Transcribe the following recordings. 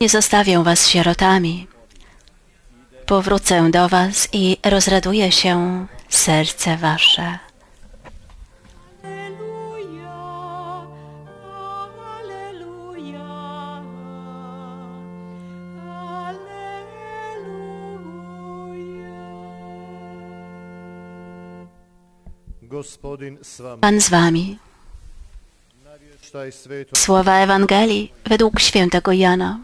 Nie zostawię was sierotami. Powrócę do was i rozraduje się serce wasze. Pan z wami. Słowa Ewangelii według świętego Jana.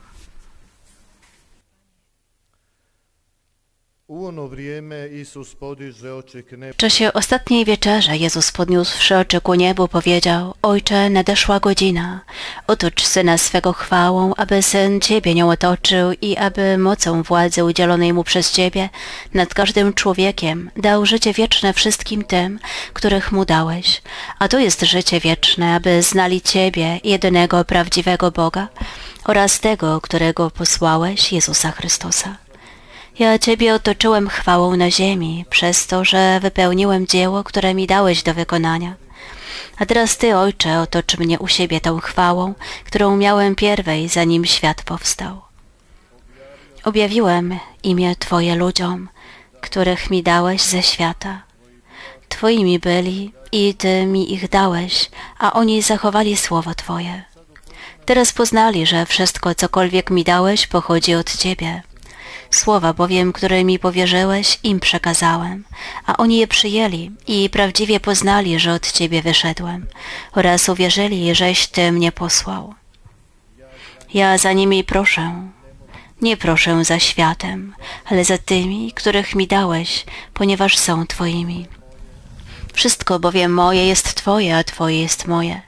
W czasie ostatniej wieczerzy Jezus podniósłszy oczy ku niebu powiedział Ojcze, nadeszła godzina. Otocz Syna swego chwałą, aby Syn Ciebie nią otoczył i aby mocą władzy udzielonej Mu przez Ciebie nad każdym człowiekiem dał życie wieczne wszystkim tym, których Mu dałeś. A to jest życie wieczne, aby znali Ciebie, jedynego prawdziwego Boga oraz tego, którego posłałeś, Jezusa Chrystusa. Ja Ciebie otoczyłem chwałą na ziemi, przez to, że wypełniłem dzieło, które mi dałeś do wykonania. A teraz Ty, Ojcze, otocz mnie u siebie tą chwałą, którą miałem pierwej, zanim świat powstał. Objawiłem imię Twoje ludziom, których mi dałeś ze świata. Twoimi byli i Ty mi ich dałeś, a oni zachowali słowo Twoje. Teraz poznali, że wszystko, cokolwiek mi dałeś, pochodzi od Ciebie Słowa bowiem, które mi powierzyłeś, im przekazałem, a oni je przyjęli i prawdziwie poznali, że od Ciebie wyszedłem oraz uwierzyli, żeś Ty mnie posłał. Ja za nimi proszę, nie proszę za światem, ale za tymi, których mi dałeś, ponieważ są Twoimi. Wszystko bowiem moje jest Twoje, a Twoje jest moje.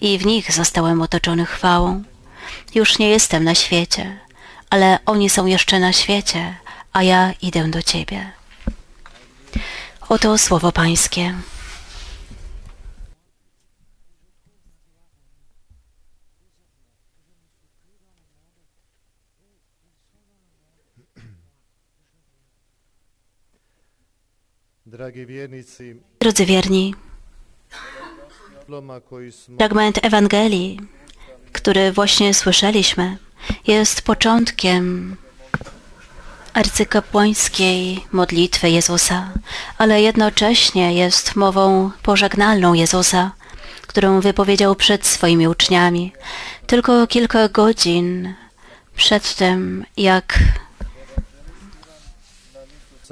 I w nich zostałem otoczony chwałą. Już nie jestem na świecie, ale oni są jeszcze na świecie, a ja idę do Ciebie. Oto słowo Pańskie. Drodzy wierni, fragment Ewangelii, który właśnie słyszeliśmy, jest początkiem arcykapłańskiej modlitwy Jezusa, ale jednocześnie jest mową pożegnalną Jezusa, którą wypowiedział przed swoimi uczniami. Tylko kilka godzin przed tym, jak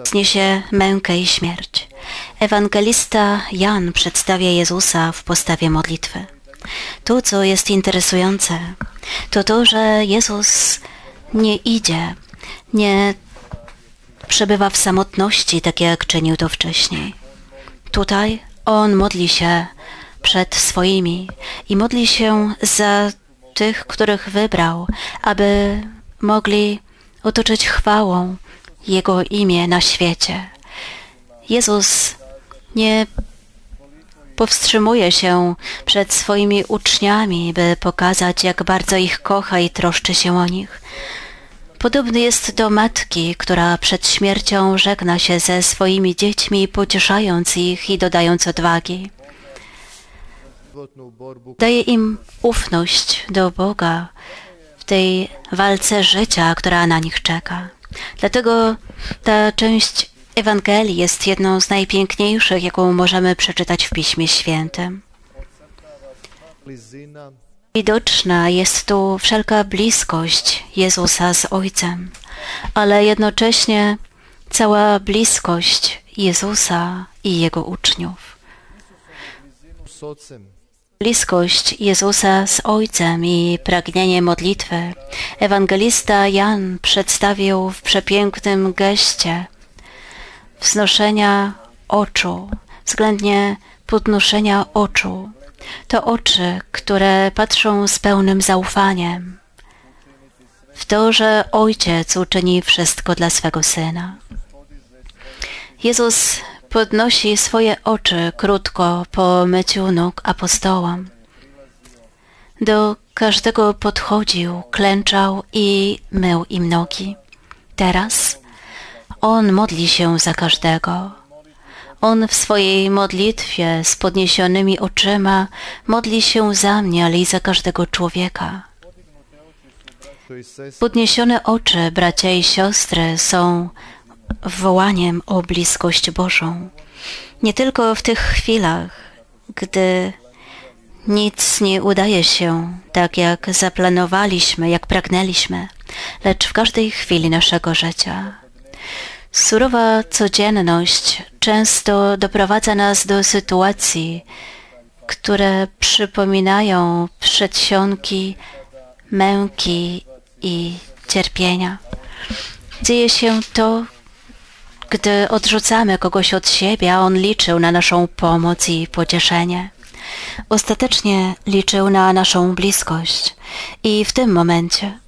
zniesie mękę i śmierć. Ewangelista Jan przedstawia Jezusa w postawie modlitwy. To, co jest interesujące, to to, że Jezus nie idzie, nie przebywa w samotności, tak jak czynił to wcześniej. Tutaj On modli się przed swoimi i modli się za tych, których wybrał, aby mogli otoczyć chwałą Jego imię na świecie. Jezus nie powstrzymuje się przed swoimi uczniami, by pokazać, jak bardzo ich kocha i troszczy się o nich. Podobny jest do matki, która przed śmiercią żegna się ze swoimi dziećmi, pocieszając ich i dodając odwagi. Daje im ufność do Boga w tej walce życia, która na nich czeka. Dlatego ta część Ewangelii jest jedną z najpiękniejszych, jaką możemy przeczytać w Piśmie Świętym. Widoczna jest tu wszelka bliskość Jezusa z Ojcem, ale jednocześnie cała bliskość Jezusa i Jego uczniów. Bliskość Jezusa z Ojcem i pragnienie modlitwy ewangelista Jan przedstawił w przepięknym geście wznoszenia oczu, względnie podnoszenia oczu. To oczy, które patrzą z pełnym zaufaniem w to, że Ojciec uczyni wszystko dla swego Syna. Jezus podnosi swoje oczy krótko po myciu nóg apostołom. Do każdego podchodził, klęczał i mył im nogi. Teraz on modli się za każdego. On w swojej modlitwie z podniesionymi oczyma modli się za mnie, ale i za każdego człowieka. Podniesione oczy bracia i siostry są wołaniem o bliskość Bożą. Nie tylko w tych chwilach, gdy nic nie udaje się tak, jak zaplanowaliśmy, jak pragnęliśmy, lecz w każdej chwili naszego życia. Surowa codzienność często doprowadza nas do sytuacji, które przypominają przedsionki męki i cierpienia. Dzieje się to, gdy odrzucamy kogoś od siebie, a on liczył na naszą pomoc i pocieszenie. Ostatecznie liczył na naszą bliskość i w tym momencie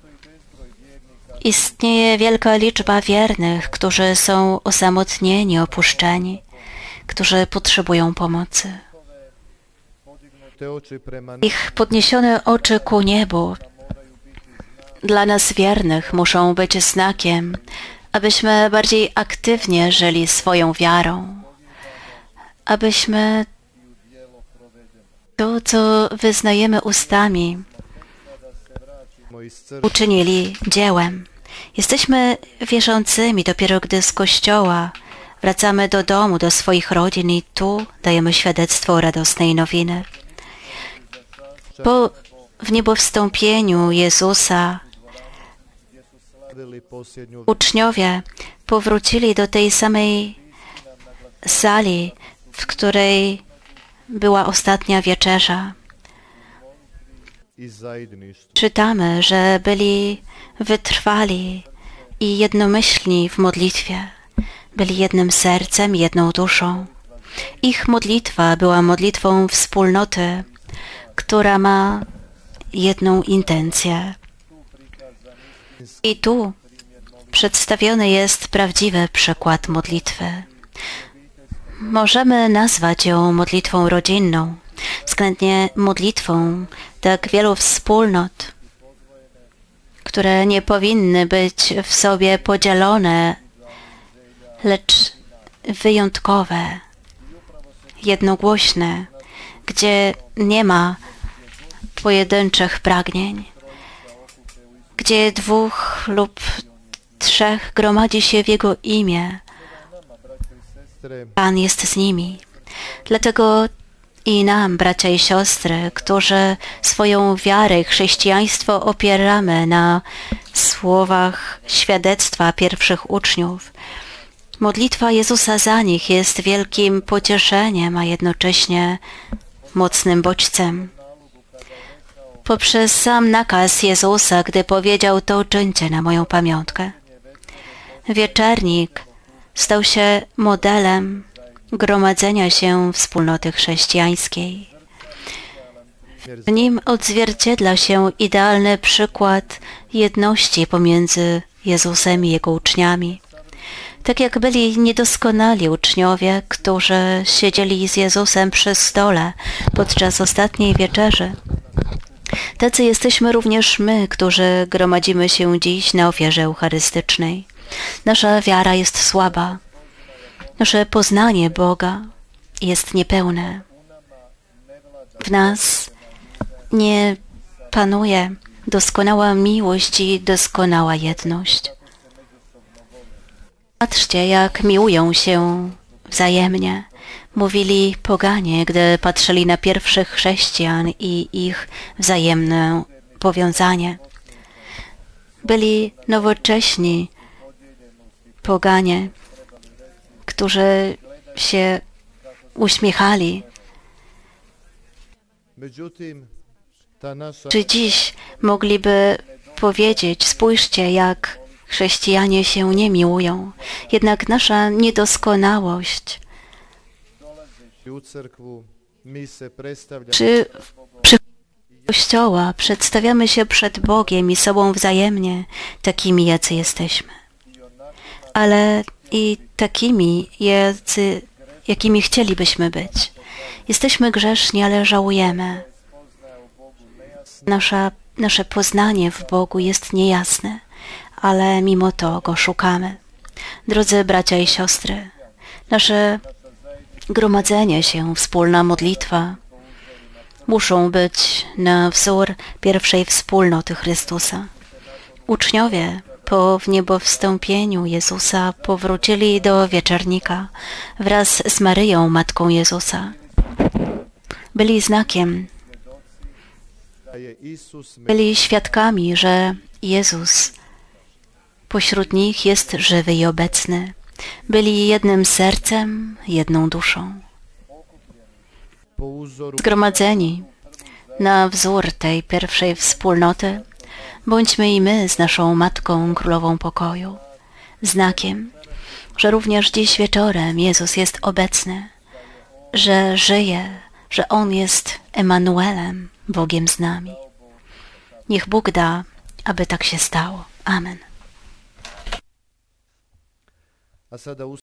istnieje wielka liczba wiernych, którzy są osamotnieni, opuszczeni, którzy potrzebują pomocy. Ich podniesione oczy ku niebu dla nas wiernych muszą być znakiem, abyśmy bardziej aktywnie żyli swoją wiarą, abyśmy to, co wyznajemy ustami, uczynili dziełem. Jesteśmy wierzącymi dopiero gdy z kościoła wracamy do domu, do swoich rodzin i tu dajemy świadectwo radosnej nowiny. Po w niebowstąpieniu Jezusa uczniowie powrócili do tej samej sali, w której była ostatnia wieczerza. Czytamy, że byli wytrwali i jednomyślni w modlitwie. Byli jednym sercem, jedną duszą. Ich modlitwa była modlitwą wspólnoty, która ma jedną intencję. I tu przedstawiony jest prawdziwy przykład modlitwy. Możemy nazwać ją modlitwą rodzinną, względnie modlitwą tak wielu wspólnot, które nie powinny być w sobie podzielone, lecz wyjątkowe, jednogłośne, gdzie nie ma pojedynczych pragnień, gdzie dwóch lub trzech gromadzi się w Jego imię. Pan jest z nimi. Dlatego i nam, bracia i siostry, którzy swoją wiarę i chrześcijaństwo opieramy na słowach świadectwa pierwszych uczniów, modlitwa Jezusa za nich jest wielkim pocieszeniem, a jednocześnie mocnym bodźcem poprzez sam nakaz Jezusa, gdy powiedział to czyńcie na moją pamiątkę. Wieczernik stał się modelem gromadzenia się wspólnoty chrześcijańskiej. W nim odzwierciedla się idealny przykład jedności pomiędzy Jezusem i Jego uczniami. Tak jak byli niedoskonali uczniowie, którzy siedzieli z Jezusem przy stole podczas ostatniej wieczerzy, Tacy jesteśmy również my, którzy gromadzimy się dziś na ofierze eucharystycznej. Nasza wiara jest słaba. Nasze poznanie Boga jest niepełne. W nas nie panuje doskonała miłość i doskonała jedność. Patrzcie, jak miłują się wzajemnie mówili poganie, gdy patrzyli na pierwszych chrześcijan i ich wzajemne powiązanie. Byli nowocześni poganie, którzy się uśmiechali. Czy dziś mogliby powiedzieć, spójrzcie, jak chrześcijanie się nie miłują, jednak nasza niedoskonałość czy przy Kościoła przedstawiamy się przed Bogiem i sobą wzajemnie takimi, jacy jesteśmy, ale i takimi, jacy, jakimi chcielibyśmy być. Jesteśmy grzeszni, ale żałujemy. Nasza, nasze poznanie w Bogu jest niejasne, ale mimo to Go szukamy. Drodzy bracia i siostry, nasze gromadzenie się, wspólna modlitwa muszą być na wzór pierwszej wspólnoty Chrystusa. Uczniowie po wniebowstąpieniu Jezusa powrócili do wieczernika wraz z Maryją, Matką Jezusa. Byli znakiem, byli świadkami, że Jezus pośród nich jest żywy i obecny. Byli jednym sercem, jedną duszą. Zgromadzeni na wzór tej pierwszej wspólnoty, bądźmy i my z naszą Matką Królową Pokoju, znakiem, że również dziś wieczorem Jezus jest obecny, że żyje, że On jest Emanuelem, Bogiem z nami. Niech Bóg da, aby tak się stało. Amen.